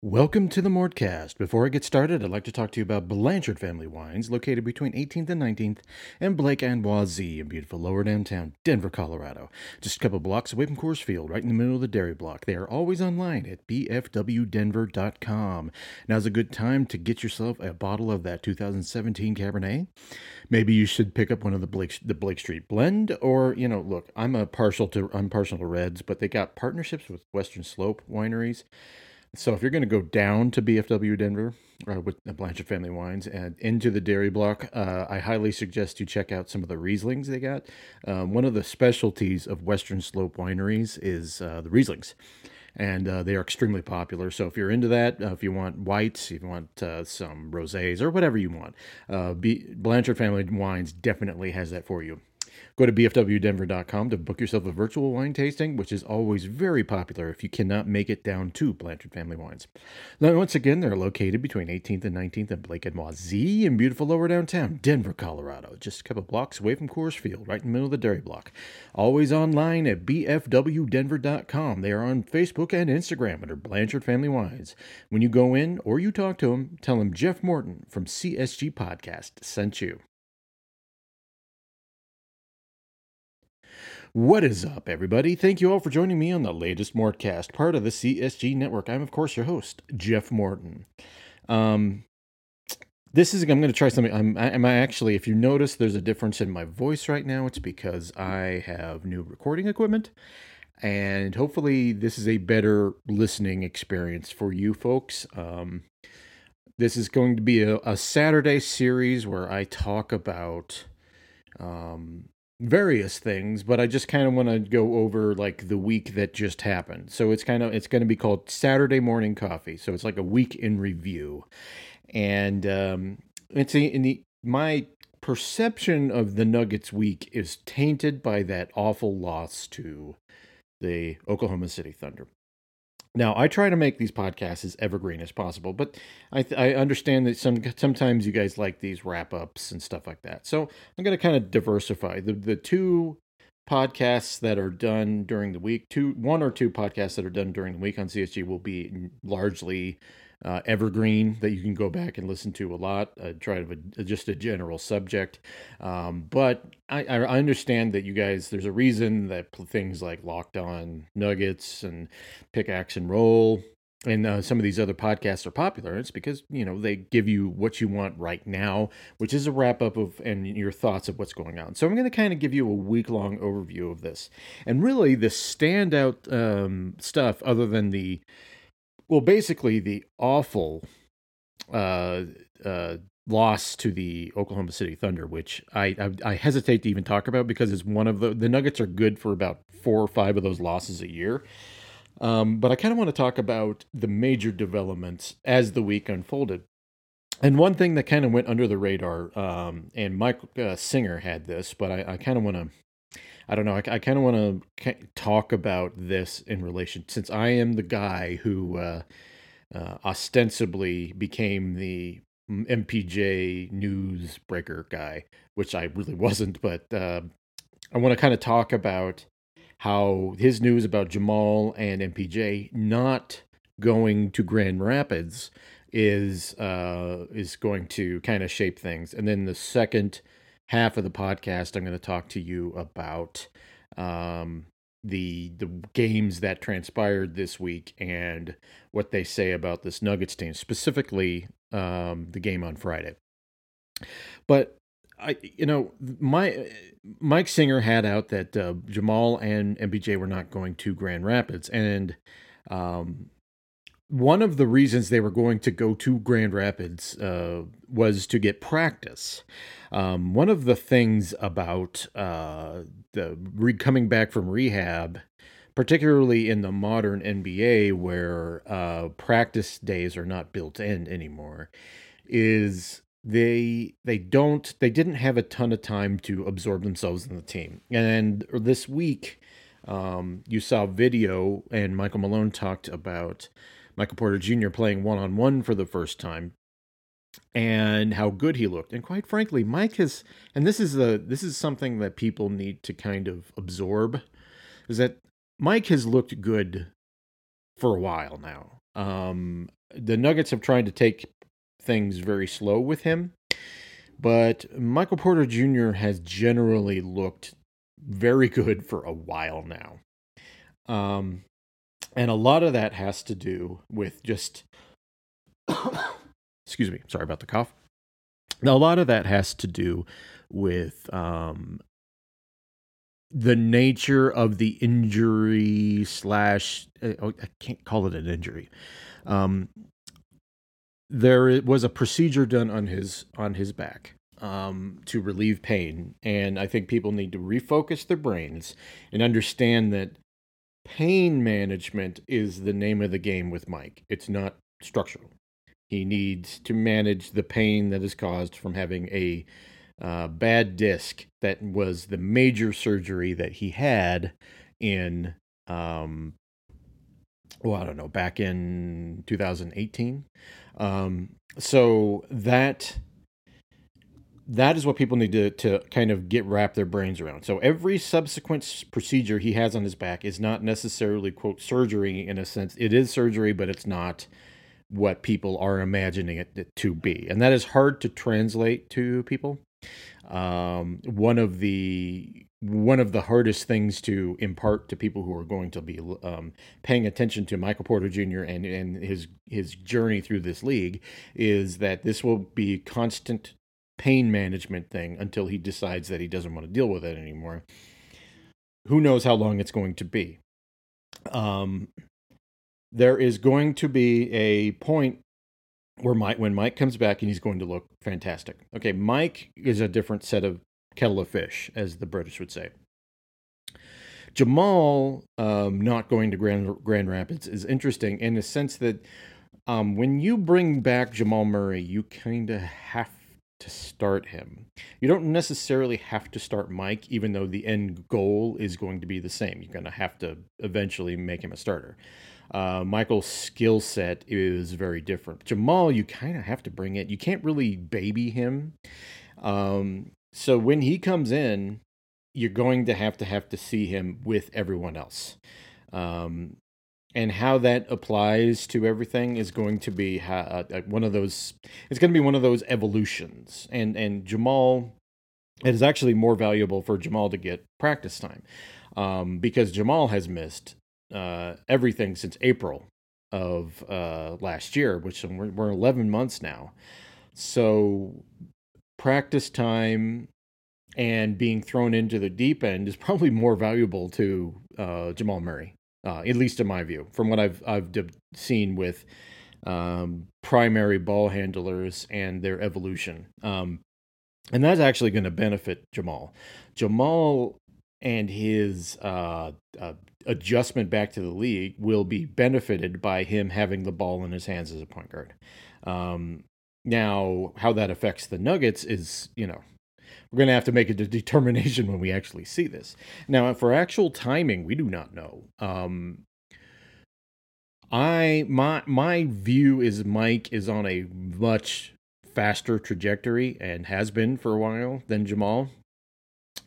Welcome to the Mortcast. Before I get started, I'd like to talk to you about Blanchard Family Wines, located between 18th and 19th and Blake and Wazee in beautiful lower downtown Denver, Colorado. Just a couple blocks away from Coors Field, right in the middle of the dairy block. They are always online at bfwdenver.com. Now's a good time to get yourself a bottle of that 2017 Cabernet. Maybe you should pick up one of the Blake the Blake Street Blend, or you know, look, I'm a partial to I'm partial to reds, but they got partnerships with Western Slope wineries. So if you're going to go down to BFW Denver uh, with the Blanchard Family Wines and into the dairy block, uh, I highly suggest you check out some of the Rieslings they got. Um, one of the specialties of Western Slope wineries is uh, the Rieslings. And uh, they are extremely popular. So if you're into that, uh, if you want whites, if you want some rosés or whatever you want, B- Blanchard Family Wines definitely has that for you. Go to bfwdenver.com to book yourself a virtual wine tasting, which is always very popular if you cannot make it down to Blanchard Family Wines. Now, once again, they're located between 18th and 19th and Blake and Wazee in beautiful lower downtown Denver, Colorado, just a couple blocks away from Coors Field, right in the middle of the dairy block. Always online at bfwdenver.com. They are on Facebook and Instagram under Blanchard Family Wines. When you go in or you talk to them, tell them Jeff Morton from CSG Podcast sent you. What is up, everybody? Thank you all for joining me on the latest Mortcast, part of the CSG network. I'm, of course, your host, Jeff Morton. Um, this is, I'm going to try something. I'm, I'm actually, if you notice, there's a difference in my voice right now. It's because I have new recording equipment, and hopefully, this is a better listening experience for you folks. Um, this is going to be a, a Saturday series where I talk about um, various things, but I just kind of want to go over like the week that just happened. So it's kind of it's going to be called Saturday Morning Coffee. So it's like a week in review, and um, it's in the my perception of the Nuggets week is tainted by that awful loss to the Oklahoma City Thunder. Now, I try to make these podcasts as evergreen as possible, but I, I understand that some sometimes you guys like these wrap ups and stuff like that. So I'm going to kind of diversify the the two podcasts that are done during the week. Two, one or two podcasts that are done during the week on CSG will be largely uh, evergreen that you can go back and listen to a lot. Uh, try to a, just a general subject, um, but I, I, understand that you guys. There's a reason that things like Locked On Nuggets and Pickaxe and Roll and uh, some of these other podcasts are popular. It's because you know they give you what you want right now, which is a wrap up of and your thoughts of what's going on. So I'm going to kind of give you a week long overview of this, and really the standout um, stuff, other than the well, basically the awful uh, uh, loss to the Oklahoma City Thunder, which I, I, I hesitate to even talk about because it's one of the the Nuggets are good for about four or five of those losses a year. Um, but I kind of want to talk about the major developments as the week unfolded. And one thing that kind of went under the radar, um, and Mike uh, Singer had this, but I, I kind of want to I don't know. I, I kind of want to talk about this in relation, since I am the guy who uh, uh, ostensibly became the MPJ newsbreaker guy, which I really wasn't. But uh, I want to kind of talk about how his news about Jamal and MPJ not going to Grand Rapids is uh, is going to kind of shape things. And then the second half of the podcast, I'm going to talk to you about um, the the games that transpired this week and what they say about this Nuggets team, specifically um, the game on Friday. But I, you know, my Mike Singer had out that uh, Jamal and MPJ were not going to Grand Rapids, and um, one of the reasons they were going to go to Grand Rapids uh, was to get practice. Um, one of the things about uh, the re- coming back from rehab, particularly in the modern NBA where uh, practice days are not built in anymore, is they they don't they didn't have a ton of time to absorb themselves in the team. And this week, um, you saw video, and Michael Malone talked about Michael Porter Jr. playing one on one for the first time and how good he looked. And quite frankly, Mike has and this is the this is something that people need to kind of absorb is that Mike has looked good for a while now. Um, the Nuggets have tried to take things very slow with him, but Michael Porter Jr. has generally looked very good for a while now. Um, and a lot of that has to do with just, excuse me, sorry about the cough. Now, a lot of that has to do with um, the nature of the injury slash uh, oh, I can't call it an injury. Um, there was a procedure done on his on his back um, to relieve pain, and I think people need to refocus their brains and understand that pain management is the name of the game with Mike. It's not structural. He needs to manage the pain that is caused from having a uh, bad disc that was the major surgery that he had in um well i don't know back in 2018 um so that that is what people need to, to kind of get wrap their brains around. So every subsequent procedure he has on his back is not necessarily quote surgery in a sense. It is surgery, but it's not what people are imagining it to be, and that is hard to translate to people. Um, one of the one of the hardest things to impart to people who are going to be um, paying attention to Michael Porter Jr. and and his his journey through this league is that this will be constant pain management thing until he decides that he doesn't want to deal with it anymore. Who knows how long it's going to be? Um, there is going to be a point where Mike when Mike comes back and he's going to look fantastic. Okay, Mike is a different set of kettle of fish, as the British would say. Jamal um, not going to Grand Grand Rapids is interesting in the sense that um, when you bring back Jamal Murray, you kind of have to start him. You don't necessarily have to start Mike, even though the end goal is going to be the same. You're going to have to eventually make him a starter. Uh, Michael's skill set is very different. Jamal, you kind of have to bring it. You can't really baby him. Um, so when he comes in, you're going to have to have to see him with everyone else. Um, and how that applies to everything is going to be uh, uh, one of those. It's going to be one of those evolutions. And and Jamal, it is actually more valuable for Jamal to get practice time, um, because Jamal has missed uh, everything since April of uh, last year, which we're, we're 11 months now. So practice time and being thrown into the deep end is probably more valuable to uh, Jamal Murray, uh, at least in my view, from what I've I've seen with um, primary ball handlers and their evolution. Um, and that's actually going to benefit Jamal. Jamal and his uh, uh, adjustment back to the league will be benefited by him having the ball in his hands as a point guard. Um, now, how that affects the Nuggets is, you know, we're going to have to make a determination when we actually see this. Now, for actual timing, we do not know. Um, I my my view is Mike is on a much faster trajectory and has been for a while than Jamal.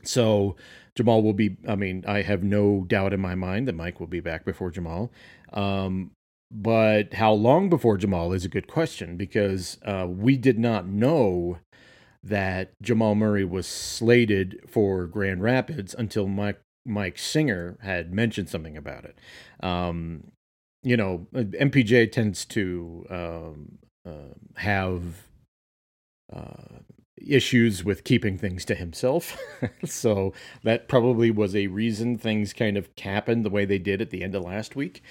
So Jamal will be. I mean, I have no doubt in my mind that Mike will be back before Jamal. Um, but how long before Jamal is a good question because uh, we did not know that Jamal Murray was slated for Grand Rapids until Mike Mike Singer had mentioned something about it. Um, you know, MPJ tends to um, uh, have uh, issues with keeping things to himself. so that probably was a reason things kind of happened the way they did at the end of last week.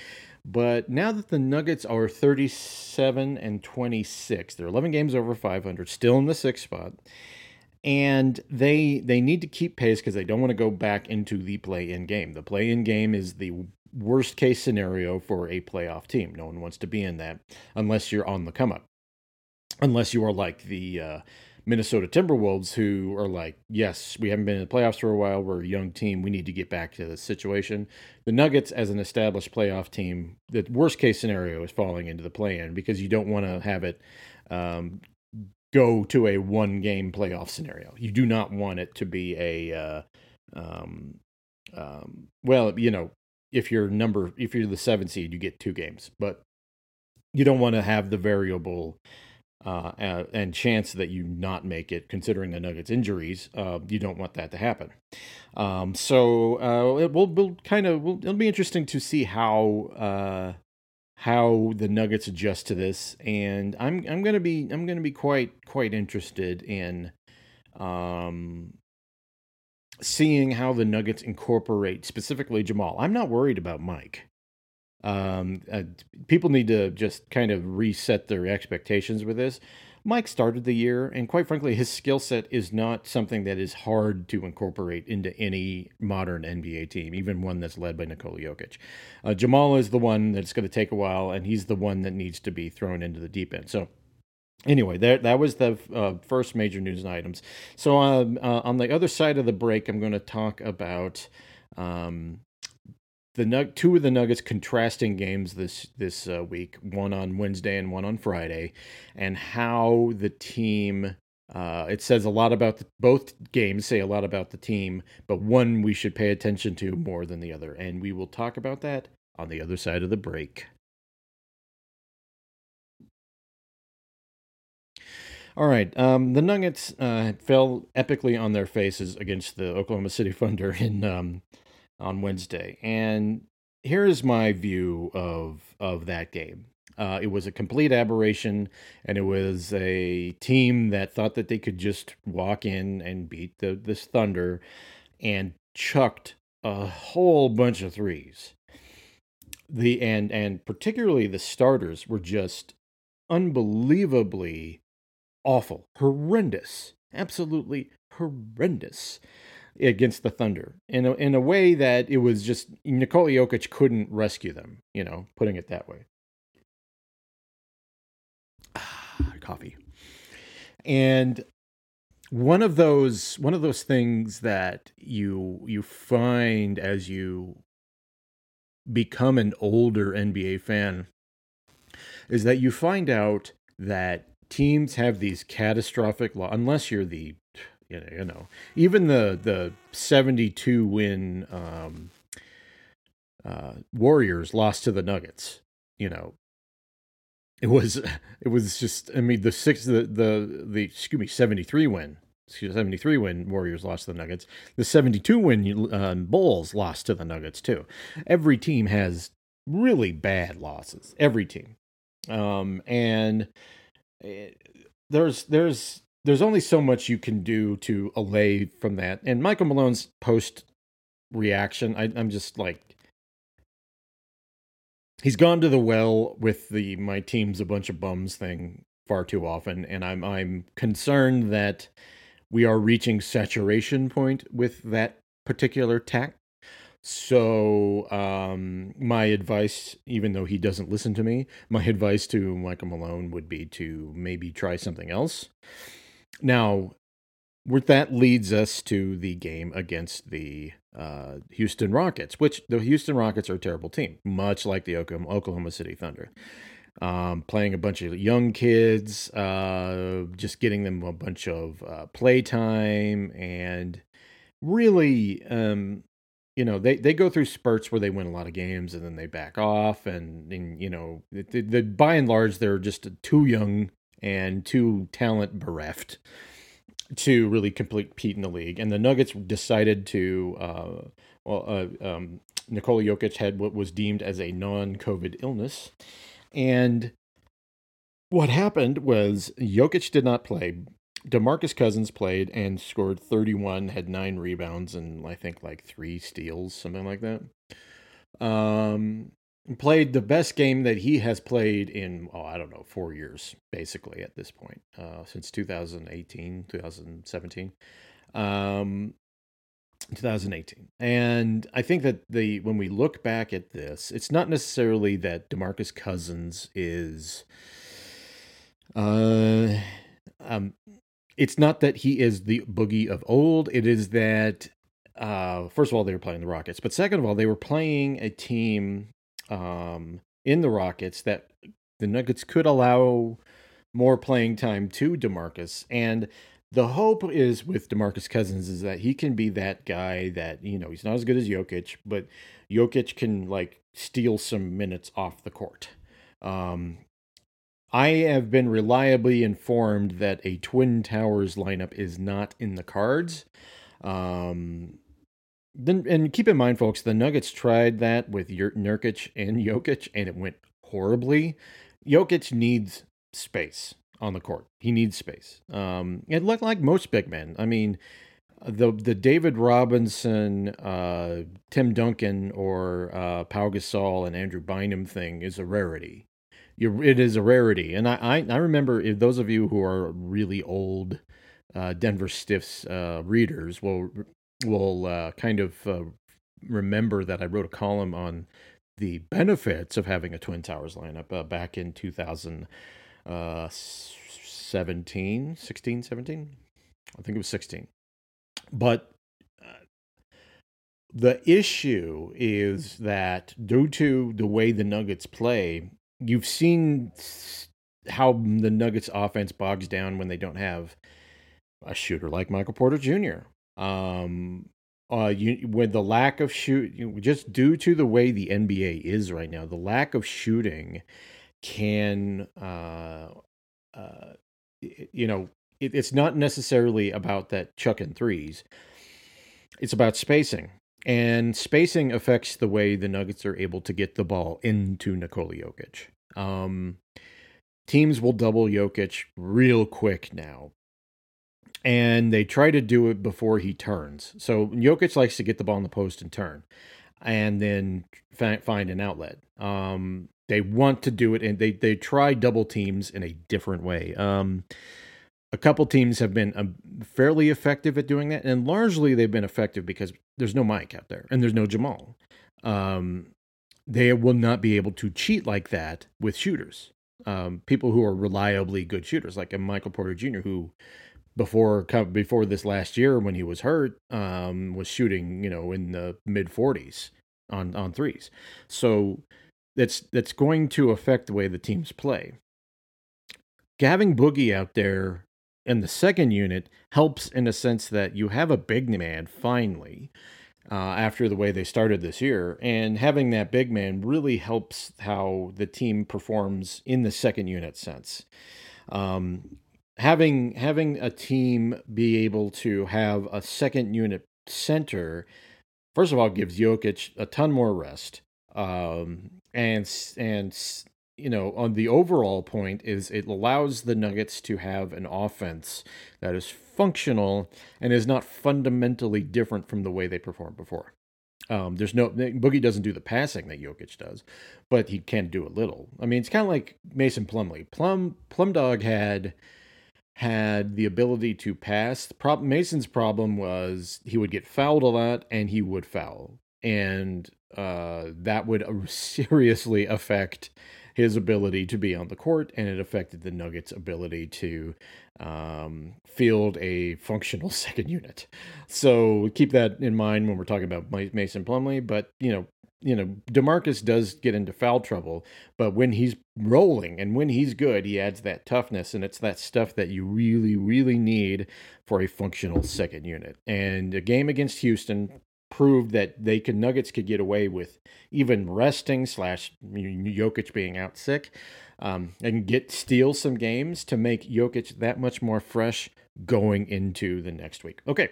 But now that the Nuggets are 37 and 26, they're 11 games over 500, still in the sixth spot. And they they need to keep pace because they don't want to go back into the play-in game. The play-in game is the worst case scenario for a playoff team. No one wants to be in that unless you're on the come up. Unless you are like the uh, Minnesota Timberwolves, who are like, yes, we haven't been in the playoffs for a while. We're a young team. We need to get back to the situation. The Nuggets, as an established playoff team, the worst case scenario is falling into the play in because you don't want to have it um, go to a one game playoff scenario. You do not want it to be a, uh, um, um, well, you know, if you're number, if you're the seven seed, you get two games, but you don't want to have the variable uh, and chance that you not make it, considering the Nuggets' injuries, uh, you don't want that to happen. Um, so uh, it will we'll kind of we'll, it'll be interesting to see how uh, how the Nuggets adjust to this, and I'm I'm gonna be I'm gonna be quite quite interested in um, seeing how the Nuggets incorporate specifically Jamal. I'm not worried about Mike um, uh, people need to just kind of reset their expectations with this. Mike started the year, and quite frankly, his skill set is not something that is hard to incorporate into any modern NBA team, even one that's led by Nikola Jokic. Uh, Jamal is the one that's going to take a while, and he's the one that needs to be thrown into the deep end. So, anyway, that that was the uh, first major news items. So, um, uh, on the other side of the break, I'm going to talk about um, the two of the Nuggets contrasting games this this uh, week, one on Wednesday and one on Friday, and how the team. Uh, it says a lot about the, both games. Say a lot about the team, but one we should pay attention to more than the other, and we will talk about that on the other side of the break. All right. Um, the Nuggets uh, fell epically on their faces against the Oklahoma City Thunder in um, on Wednesday. And here is my view of of that game. Uh, it was a complete aberration, and it was a team that thought that they could just walk in and beat the this Thunder, and chucked a whole bunch of threes. The and and particularly the starters were just unbelievably awful, horrendous, absolutely horrendous against the Thunder in a, in a way that it was just Nikola Jokic couldn't rescue them, you know, putting it that way. Ah, coffee. And one of those one of those things that you you find as you become an older NBA fan is that you find out that teams have these catastrophic loss unless you're the you know, even the the 72 win um, uh, Warriors lost to the Nuggets. You know, it was it was just I mean the six the the the excuse me 73 win. Excuse 73 win Warriors lost to the Nuggets. The 72 win um, Bulls lost to the Nuggets too. Every team has really bad losses. Every team, um, and it, eh, there's there's there's only so much you can do to allay from that. And Michael Malone's post reaction, I, I'm just like, he's gone to the well with the my team's a bunch of bums thing far too often, and I'm I'm concerned that we are reaching saturation point with that particular tack. So, um, my advice, even though he doesn't listen to me, my advice to Michael Malone would be to maybe try something else. Now, that leads us to the game against the uh, Houston Rockets, which the Houston Rockets are a terrible team, much like the Oklahoma City Thunder. Um, playing a bunch of young kids, uh, just getting them a bunch of uh, play time, and really, um, you know, they, they go through spurts where they win a lot of games and then they back off, and, and you know, the, by and large, they're just too young and too talent bereft to really compete in the league. And the Nuggets decided to, uh, well, uh, um, Nikola Jokic had what was deemed as a non COVID illness. And what happened was Jokic did not play. DeMarcus Cousins played and scored 31, had nine rebounds, and I think like three steals, something like that. Um, played the best game that he has played in oh i don't know four years basically at this point uh, since 2018 2017 um, 2018 and i think that the when we look back at this it's not necessarily that demarcus cousins is uh um it's not that he is the boogie of old. It is that uh, first of all they were playing the Rockets, but second of all they were playing a team um, in the Rockets that the Nuggets could allow more playing time to DeMarcus and the hope is with DeMarcus Cousins is that he can be that guy that, you know, he's not as good as Jokic, but Jokic can like steal some minutes off the court. Um, I have been reliably informed that a Twin Towers lineup is not in the cards. Um, then, and keep in mind, folks, the Nuggets tried that with Nurkic and Jokic, and it went horribly. Jokic needs space on the court. He needs space. Um, it looked like most big men. I mean, the the David Robinson, uh, Tim Duncan, or uh, Pau Gasol and Andrew Bynum thing is a rarity. You, it is a rarity, and I, I, I remember if those of you who are really old uh, Denver Stiffs uh, readers will will uh, kind of uh, remember that I wrote a column on the benefits of having a Twin Towers lineup uh, back in 2000 uh, 17, 16, 17. I think it was 16. But uh, the issue is that due to the way the Nuggets play, you've seen how the Nuggets offense bogs down when they don't have a shooter like Michael Porter Jr. Um, uh, you, with the lack of shoot, just due to the way the NBA is right now, the lack of shooting can uh, uh, you know, it, it's not necessarily about that chuck and threes. It's about spacing. And spacing affects the way the Nuggets are able to get the ball into Nikola Jokic. Um, teams will double Jokic real quick now. And they try to do it before he turns. So Jokic likes to get the ball in the post and turn and then find an outlet. Um, they want to do it, and they they try double teams in a different way. Um, a couple teams have been um, fairly effective at doing that, and largely they've been effective because there's no Mike out there and there's no Jamal. Um, they will not be able to cheat like that with shooters. Um, people who are reliably good shooters, like a Michael Porter Jr., who before before this last year when he was hurt um, was shooting, you know, in the mid 40s on on threes. So that's that's going to affect the way the teams play. Having Boogie out there in the second unit helps in a sense that you have a big man finally uh, after the way they started this year, and having that big man really helps how the team performs in the second unit sense. Um, having having a team be able to have a second unit center, first of all, gives Jokic a ton more rest. Um, and and you know on the overall point is it allows the nuggets to have an offense that is functional and is not fundamentally different from the way they performed before um, there's no boogie doesn't do the passing that Jokic does but he can do a little i mean it's kind of like mason Plumlee. plum plum dog had had the ability to pass mason's problem was he would get fouled a lot and he would foul and uh, that would seriously affect his ability to be on the court, and it affected the Nuggets' ability to um, field a functional second unit. So keep that in mind when we're talking about Mason Plumlee. But you know, you know, Demarcus does get into foul trouble, but when he's rolling and when he's good, he adds that toughness, and it's that stuff that you really, really need for a functional second unit. And a game against Houston proved that they could Nuggets could get away with even resting slash Jokic being out sick, um, and get steal some games to make Jokic that much more fresh going into the next week. Okay.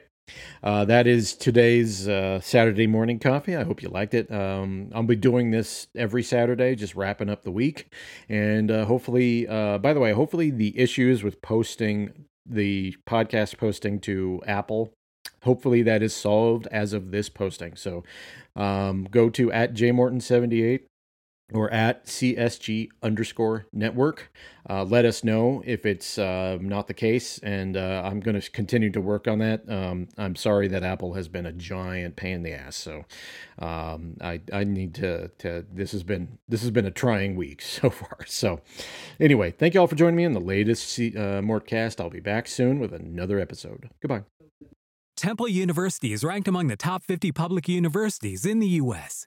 Uh, that is today's uh, Saturday morning coffee. I hope you liked it. Um, I'll be doing this every Saturday, just wrapping up the week. And uh, hopefully, uh, by the way, hopefully the issues with posting the podcast posting to Apple hopefully that is solved as of this posting. So um, go to at jmorton78 or at CSG underscore network. Uh, let us know if it's uh, not the case, and uh, I'm going to continue to work on that. Um, I'm sorry that Apple has been a giant pain in the ass, so um, I I need to to this has been this has been a trying week so far. So anyway, thank you all for joining me in the latest C- uh, Mortcast. I'll be back soon with another episode. Goodbye. Temple University is ranked among the top 50 public universities in the U.S.